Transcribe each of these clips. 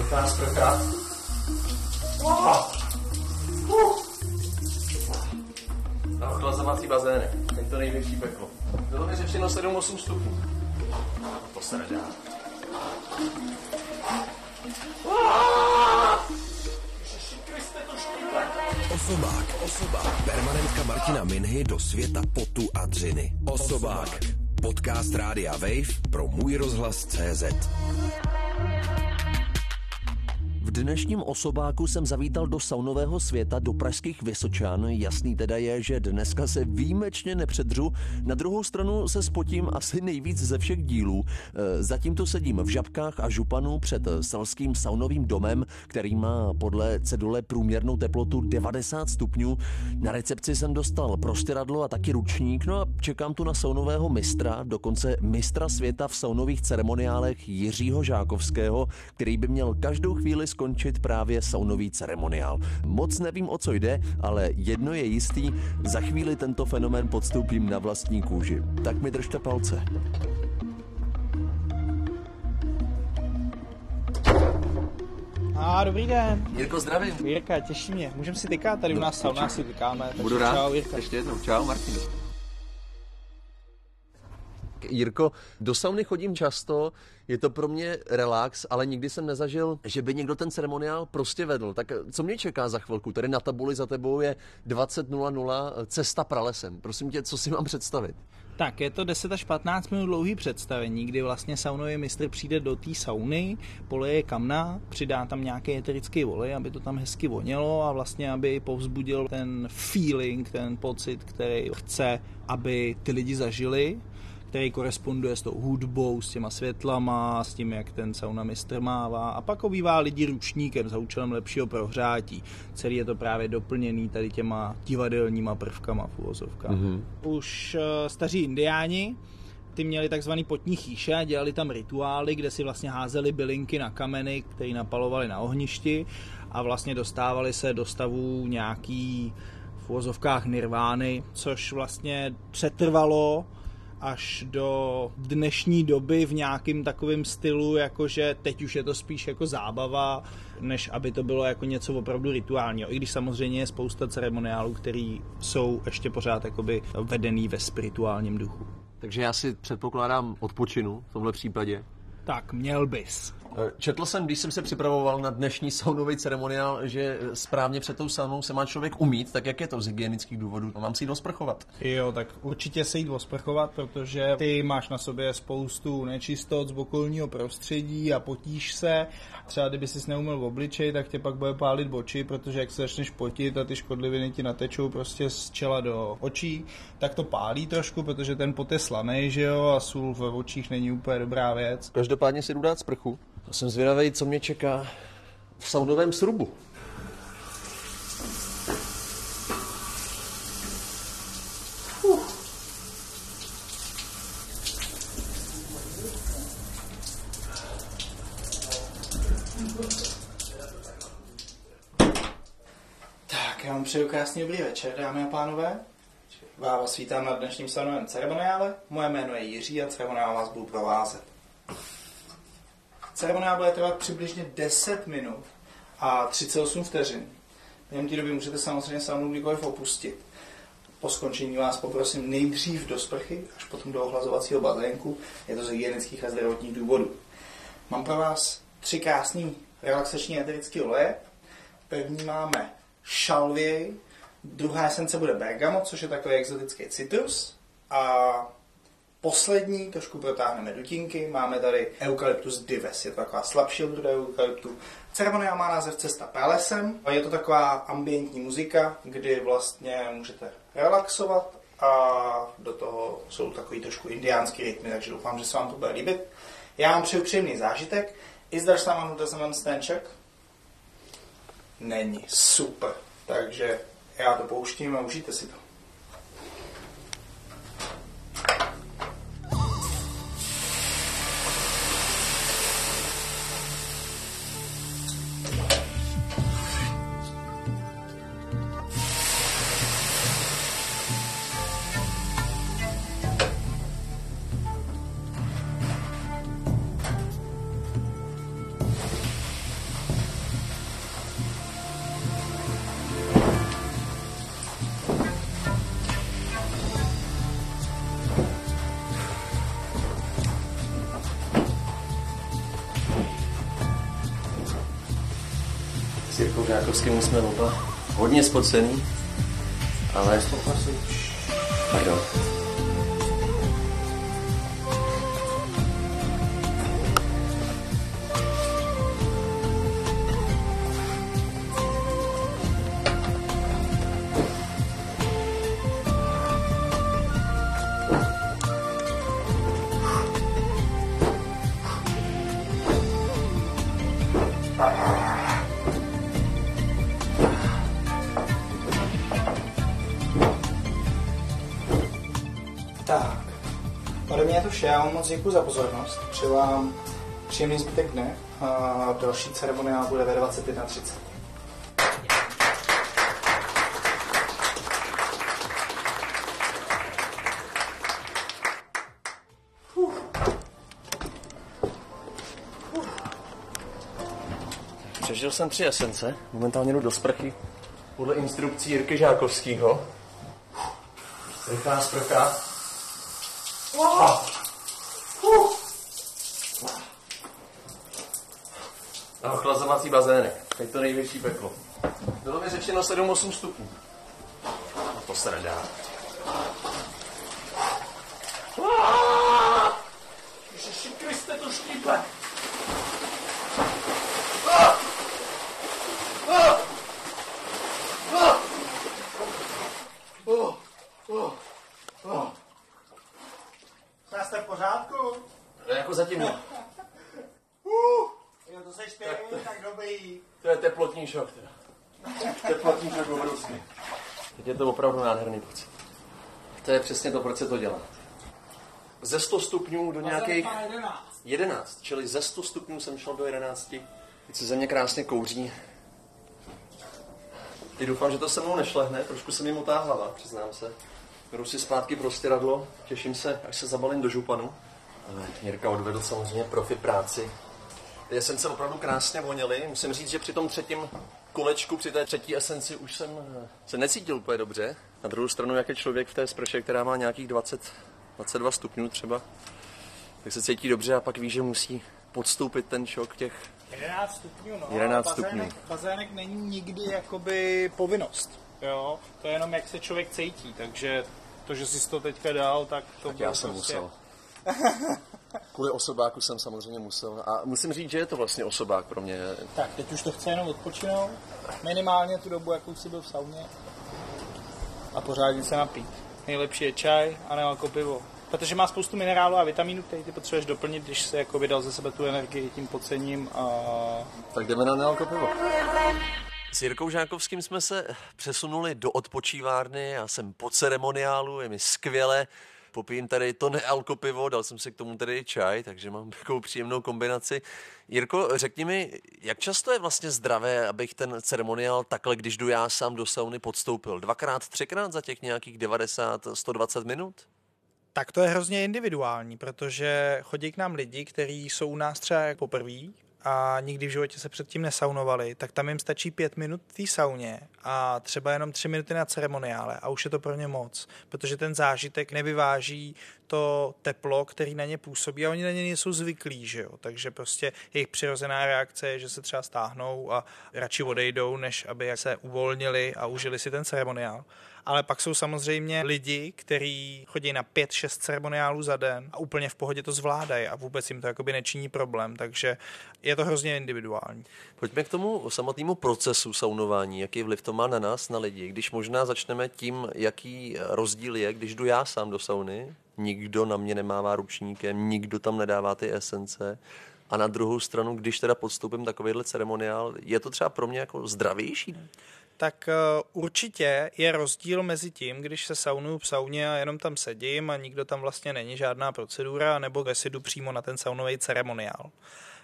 Rychlá sprcha. Na ochlazovací bazény. Je to největší peklo. Bylo mi řečeno 7-8 stupňů. To se nedá. Osobák, osobák. Permanentka Martina Minhy do světa potu a dřiny. Osobák. Podcast Rádia Wave pro můj rozhlas CZ. Dnešním osobáku jsem zavítal do saunového světa, do pražských Vysočan. Jasný teda je, že dneska se výjimečně nepředřu. Na druhou stranu se spotím asi nejvíc ze všech dílů. E, Zatím tu sedím v Žabkách a Županu před selským saunovým domem, který má podle cedule průměrnou teplotu 90 stupňů. Na recepci jsem dostal prostěradlo a taky ručník, no a čekám tu na saunového mistra, dokonce mistra světa v saunových ceremoniálech Jiřího Žákovského, který by měl každou chvíli skončit právě saunový ceremoniál. Moc nevím, o co jde, ale jedno je jistý, za chvíli tento fenomén podstoupím na vlastní kůži. Tak mi držte palce. A dobrý den. Jirko, zdravím. Jirka, těší mě. Můžeme si tykat, tady u nás sauna si tykáme. takže Budu rád. Čau, Jirka. Ještě jednou. Čau, Martin. Jirko, do sauny chodím často, je to pro mě relax, ale nikdy jsem nezažil, že by někdo ten ceremoniál prostě vedl. Tak co mě čeká za chvilku? Tady na tabuli za tebou je 20.00 cesta pralesem. Prosím tě, co si mám představit? Tak, je to 10 až 15 minut dlouhý představení, kdy vlastně saunový mistr přijde do té sauny, poleje kamna, přidá tam nějaký eterický olej, aby to tam hezky vonělo a vlastně, aby povzbudil ten feeling, ten pocit, který chce, aby ty lidi zažili který koresponduje s tou hudbou, s těma světlama, s tím, jak ten sauna mistr mává a pak obývá lidi ručníkem za účelem lepšího prohřátí. Celý je to právě doplněný tady těma divadelníma prvkama v uvozovkách. Mm-hmm. Už uh, staří indiáni ty měli takzvaný potní chýše a dělali tam rituály, kde si vlastně házeli bylinky na kameny, které napalovali na ohništi a vlastně dostávali se do stavu nějaký v uvozovkách nirvány, což vlastně přetrvalo až do dnešní doby v nějakým takovém stylu, jakože teď už je to spíš jako zábava, než aby to bylo jako něco opravdu rituálního. I když samozřejmě je spousta ceremoniálů, které jsou ještě pořád jakoby vedený ve spirituálním duchu. Takže já si předpokládám odpočinu v tomhle případě. Tak, měl bys. Četl jsem, když jsem se připravoval na dnešní saunový ceremoniál, že správně před tou saunou se má člověk umít, tak jak je to z hygienických důvodů? Mám si jít osprchovat. Jo, tak určitě se jít osprchovat, protože ty máš na sobě spoustu nečistot z okolního prostředí a potíš se. Třeba kdyby si neumil v obličej, tak tě pak bude pálit oči, protože jak se začneš potit a ty škodliviny ti natečou prostě z čela do očí, tak to pálí trošku, protože ten pot je slaný, že jo, a sůl v očích není úplně dobrá věc. Každopádně si jdu dát sprchu. A jsem zvědavý, co mě čeká v saunovém srubu. Přeju krásný dobrý večer, dámy a pánové. Já vás vítám na dnešním stanovém ceremoniále. Moje jméno je Jiří a ceremoniál vás budu provázet. Ceremoniál bude trvat přibližně 10 minut a 38 vteřin. Během té doby můžete samozřejmě saunu kdykoliv opustit. Po skončení vás poprosím nejdřív do sprchy, až potom do ohlazovacího bazénku. Je to z hygienických a zdravotních důvodů. Mám pro vás tři krásný relaxační eterické oleje. První máme šalvěj, druhá esence bude bergamot, což je takový exotický citrus. A poslední, trošku protáhneme dutinky, máme tady Eucalyptus dives, je to taková slabší odrůda eukalyptu. Ceremoniál má název Cesta pralesem. Je to taková ambientní muzika, kdy vlastně můžete relaxovat a do toho jsou takový trošku indiánský rytmy, takže doufám, že se vám to bude líbit. Já vám přeju příjemný zážitek. I zdař sama nutezemen stenček? Není. Super. Takže já to pouštím a užijte si to. Žákovským jsme oba hodně spocený, ale... Pardon. Já vám moc děkuji za pozornost. Přeji vám příjemný zbytek dne a další ceremoniál bude ve 21.30. Přežil jsem tři esence, momentálně jdu do sprchy podle instrukcí Jirky Žákovského. Rychlá sprcha. A ochlazovací bazének. Teď to největší peklo. Bylo mi řečeno 7-8 stupňů. No to se nedá. Ježiši Kriste, to štípe. Jste v pořádku? No jako zatím ne. Uh, jo, to seš ty, tak, tak dobrý. To je teplotní šok teda. Teplotní šok obrovský. Teď je to opravdu nádherný pocit. To je přesně to, proč se to dělá. Ze 100 stupňů do nějakých 11, čili ze 100 stupňů jsem šel do 11. Teď se ze mě krásně kouří. Teď doufám, že to se mnou nešlehne, trošku se mi motá hlava, přiznám se. Beru si zpátky prostěradlo, těším se, až se zabalím do županu. Ale Jirka odvedl samozřejmě profi práci. Ty esence opravdu krásně voněly. Musím říct, že při tom třetím kolečku, při té třetí esenci už jsem eh, se necítil úplně dobře. Na druhou stranu, jak je člověk v té sprše, která má nějakých 20, 22 stupňů třeba, tak se cítí dobře a pak ví, že musí podstoupit ten šok těch 11 stupňů, no. 11 ale stupňů. Bazének, bazének není nikdy jakoby povinnost. Jo, to je jenom jak se člověk cítí, takže to, že jsi to teďka dal, tak to Tak já jsem prostě... musel. Kvůli osobáku jsem samozřejmě musel. A musím říct, že je to vlastně osobák pro mě. Tak, teď už to chce jenom odpočinout, minimálně tu dobu, jakou jsi byl v sauně a pořádně se napít. Nejlepší je čaj a ne jako pivo. Protože má spoustu minerálů a vitamínů, které ty potřebuješ doplnit, když se jako dal ze sebe tu energii tím pocením a Tak jdeme na nealko pivo. S Jirkou Žákovským jsme se přesunuli do odpočívárny, já jsem po ceremoniálu, je mi skvěle, popijím tady to nealko pivo, dal jsem si k tomu tady čaj, takže mám takovou příjemnou kombinaci. Jirko, řekni mi, jak často je vlastně zdravé, abych ten ceremoniál takhle, když jdu já sám do sauny, podstoupil? Dvakrát, třikrát za těch nějakých 90, 120 minut? Tak to je hrozně individuální, protože chodí k nám lidi, kteří jsou u nás třeba poprvé a nikdy v životě se předtím nesaunovali, tak tam jim stačí pět minut v té sauně a třeba jenom tři minuty na ceremoniále a už je to pro ně moc, protože ten zážitek nevyváží to teplo, který na ně působí a oni na ně nejsou zvyklí, že jo? takže prostě jejich přirozená reakce je, že se třeba stáhnou a radši odejdou, než aby se uvolnili a užili si ten ceremoniál ale pak jsou samozřejmě lidi, kteří chodí na 5-6 ceremoniálů za den a úplně v pohodě to zvládají a vůbec jim to jakoby nečiní problém, takže je to hrozně individuální. Pojďme k tomu samotnému procesu saunování, jaký vliv to má na nás, na lidi. Když možná začneme tím, jaký rozdíl je, když jdu já sám do sauny, nikdo na mě nemává ručníkem, nikdo tam nedává ty esence, a na druhou stranu, když teda podstoupím takovýhle ceremoniál, je to třeba pro mě jako zdravější? Tak určitě je rozdíl mezi tím, když se saunuju v sauně a jenom tam sedím a nikdo tam vlastně není, žádná procedura, nebo když si jdu přímo na ten saunový ceremoniál.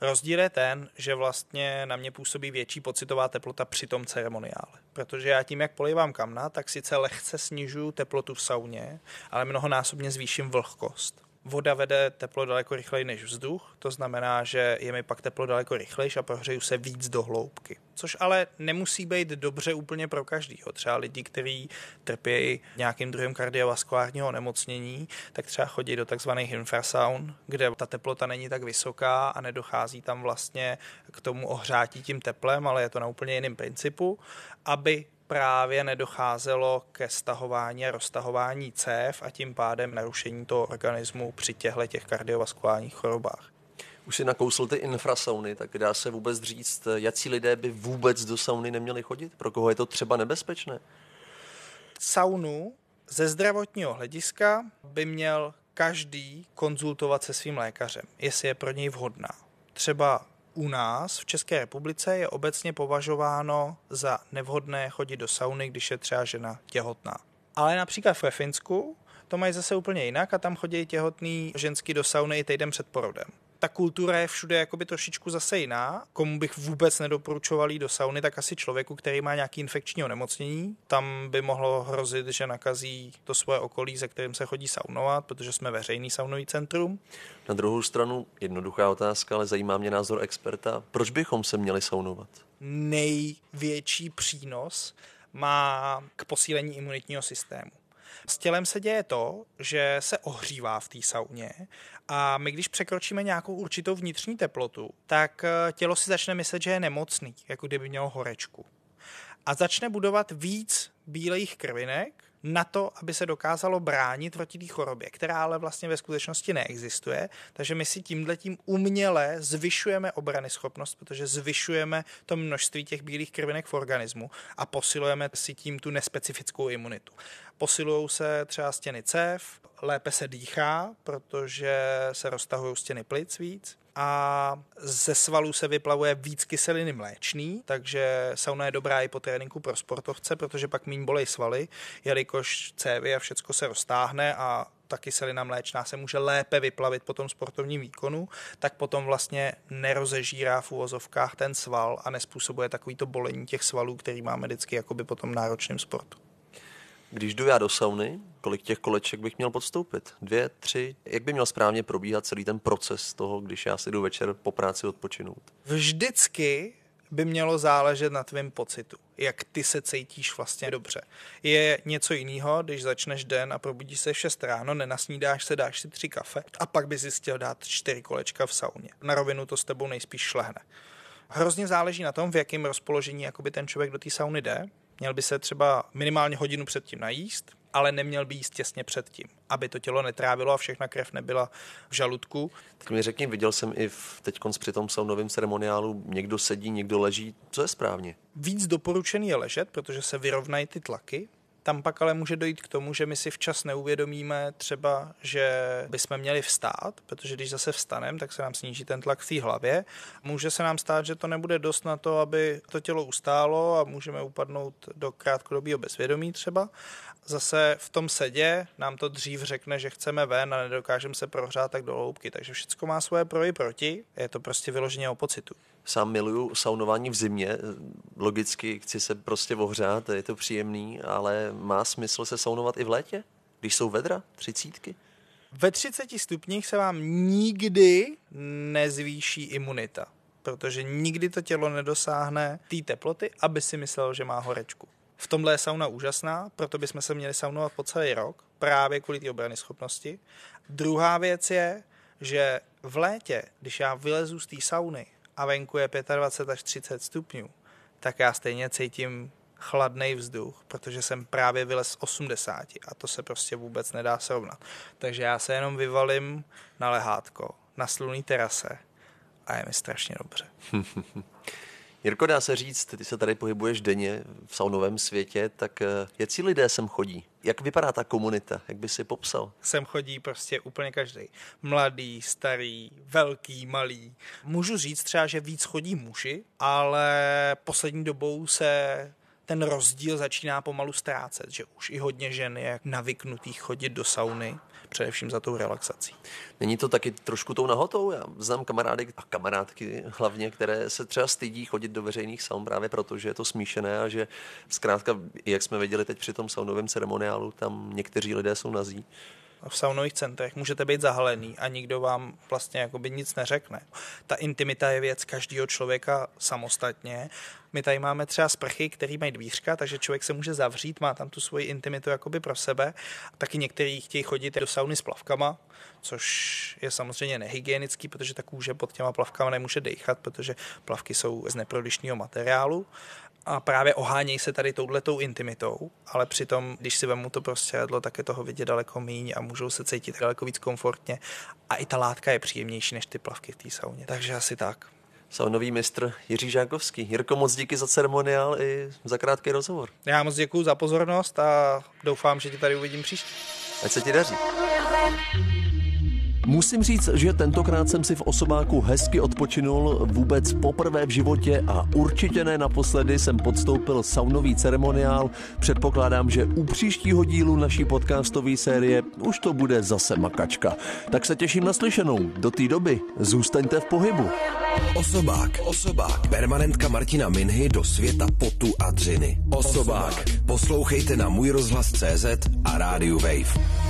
Rozdíl je ten, že vlastně na mě působí větší pocitová teplota při tom ceremoniále. Protože já tím, jak polivám kamna, tak sice lehce snižuju teplotu v sauně, ale mnohonásobně zvýším vlhkost. Voda vede teplo daleko rychleji než vzduch, to znamená, že je mi pak teplo daleko rychlejší a prohřeju se víc do hloubky. Což ale nemusí být dobře úplně pro každýho. Třeba lidi, kteří trpějí nějakým druhým kardiovaskulárního onemocnění, tak třeba chodí do takzvaných infrasound, kde ta teplota není tak vysoká a nedochází tam vlastně k tomu ohřátí tím teplem, ale je to na úplně jiném principu, aby právě nedocházelo ke stahování a roztahování cév a tím pádem narušení toho organismu při těchto těch kardiovaskulárních chorobách. Už si nakousl ty infrasauny, tak dá se vůbec říct, jaký lidé by vůbec do sauny neměli chodit? Pro koho je to třeba nebezpečné? Saunu ze zdravotního hlediska by měl každý konzultovat se svým lékařem, jestli je pro něj vhodná. Třeba u nás v České republice je obecně považováno za nevhodné chodit do sauny, když je třeba žena těhotná. Ale například ve Finsku to mají zase úplně jinak a tam chodí těhotný ženský do sauny i týden před porodem ta kultura je všude jakoby trošičku zase jiná. Komu bych vůbec nedoporučoval jít do sauny, tak asi člověku, který má nějaký infekční onemocnění. Tam by mohlo hrozit, že nakazí to svoje okolí, ze kterým se chodí saunovat, protože jsme veřejný saunový centrum. Na druhou stranu, jednoduchá otázka, ale zajímá mě názor experta. Proč bychom se měli saunovat? Největší přínos má k posílení imunitního systému. S tělem se děje to, že se ohřívá v té sauně a my, když překročíme nějakou určitou vnitřní teplotu, tak eh, tělo si začne myslet, že je nemocný, jako kdyby mělo horečku. A začne budovat víc bílých krvinek, na to, aby se dokázalo bránit proti té chorobě, která ale vlastně ve skutečnosti neexistuje. Takže my si tímhle tím uměle zvyšujeme obrany schopnost, protože zvyšujeme to množství těch bílých krvinek v organismu a posilujeme si tím tu nespecifickou imunitu. Posilují se třeba stěny cév, lépe se dýchá, protože se roztahují stěny plic víc a ze svalů se vyplavuje víc kyseliny mléčný, takže sauna je dobrá i po tréninku pro sportovce, protože pak méně bolej svaly, jelikož cévy a všecko se roztáhne a ta kyselina mléčná se může lépe vyplavit po tom sportovním výkonu, tak potom vlastně nerozežírá v úvozovkách ten sval a nespůsobuje takovýto bolení těch svalů, který máme vždycky jakoby po tom náročném sportu. Když jdu já do sauny, kolik těch koleček bych měl podstoupit? Dvě, tři? Jak by měl správně probíhat celý ten proces toho, když já si jdu večer po práci odpočinout? Vždycky by mělo záležet na tvém pocitu, jak ty se cítíš vlastně dobře. Je něco jiného, když začneš den a probudíš se v 6 ráno, nenasnídáš se, dáš si tři kafe a pak bys si chtěl dát čtyři kolečka v sauně. Na rovinu to s tebou nejspíš šlehne. Hrozně záleží na tom, v jakém rozpoložení jakoby ten člověk do té sauny jde. Měl by se třeba minimálně hodinu předtím najíst, ale neměl by jíst těsně předtím, aby to tělo netrávilo a všechna krev nebyla v žaludku. Tak mi řekni, viděl jsem i teď při tom saunovém ceremoniálu, někdo sedí, někdo leží. Co je správně? Víc doporučený je ležet, protože se vyrovnají ty tlaky tam pak ale může dojít k tomu, že my si včas neuvědomíme třeba, že bychom měli vstát, protože když zase vstanem, tak se nám sníží ten tlak v té hlavě. Může se nám stát, že to nebude dost na to, aby to tělo ustálo a můžeme upadnout do krátkodobého bezvědomí třeba. Zase v tom sedě nám to dřív řekne, že chceme ven a nedokážeme se prohřát tak do hloubky. Takže všechno má svoje pro i proti. Je to prostě vyloženě o pocitu sám miluju saunování v zimě, logicky chci se prostě ohřát, je to příjemný, ale má smysl se saunovat i v létě, když jsou vedra, třicítky? Ve 30 stupních se vám nikdy nezvýší imunita, protože nikdy to tělo nedosáhne té teploty, aby si myslel, že má horečku. V tomhle je sauna úžasná, proto bychom se měli saunovat po celý rok, právě kvůli té obrany schopnosti. Druhá věc je, že v létě, když já vylezu z té sauny a venku je 25 až 30 stupňů, tak já stejně cítím chladný vzduch, protože jsem právě vylez z 80 a to se prostě vůbec nedá srovnat. Takže já se jenom vyvalím na lehátko, na sluný terase a je mi strašně dobře. Jirko, dá se říct, ty se tady pohybuješ denně v saunovém světě, tak eh, jaký lidé sem chodí? Jak vypadá ta komunita? Jak by si popsal? Sem chodí prostě úplně každý. Mladý, starý, velký, malý. Můžu říct třeba, že víc chodí muži, ale poslední dobou se ten rozdíl začíná pomalu ztrácet, že už i hodně žen je navyknutý chodit do sauny, především za tou relaxací. Není to taky trošku tou nahotou? Já znám kamarády a kamarádky hlavně, které se třeba stydí chodit do veřejných saun právě proto, že je to smíšené a že zkrátka, jak jsme viděli teď při tom saunovém ceremoniálu, tam někteří lidé jsou nazí. v saunových centrech můžete být zahalený a nikdo vám vlastně jakoby nic neřekne. Ta intimita je věc každého člověka samostatně. My tady máme třeba sprchy, které mají dvířka, takže člověk se může zavřít, má tam tu svoji intimitu jakoby pro sebe. Taky někteří chtějí chodit do sauny s plavkama, což je samozřejmě nehygienický, protože ta kůže pod těma plavkama nemůže dechat, protože plavky jsou z neprodyšného materiálu a právě ohánějí se tady touhletou intimitou, ale přitom, když si vemu to jedlo, tak je toho vidět daleko míň a můžou se cítit daleko víc komfortně a i ta látka je příjemnější než ty plavky v té sauně. Takže asi tak. Saunový mistr Jiří Žákovský. Jirko, moc díky za ceremoniál i za krátký rozhovor. Já moc děkuji za pozornost a doufám, že tě tady uvidím příště. Ať se ti daří. Musím říct, že tentokrát jsem si v osobáku hezky odpočinul vůbec poprvé v životě a určitě ne naposledy jsem podstoupil saunový ceremoniál. Předpokládám, že u příštího dílu naší podcastové série už to bude zase makačka. Tak se těším na slyšenou. Do té doby zůstaňte v pohybu. Osobák. Osobák. Permanentka Martina Minhy do světa potu a dřiny. Osobák. Poslouchejte na můj rozhlas CZ a rádiu Wave.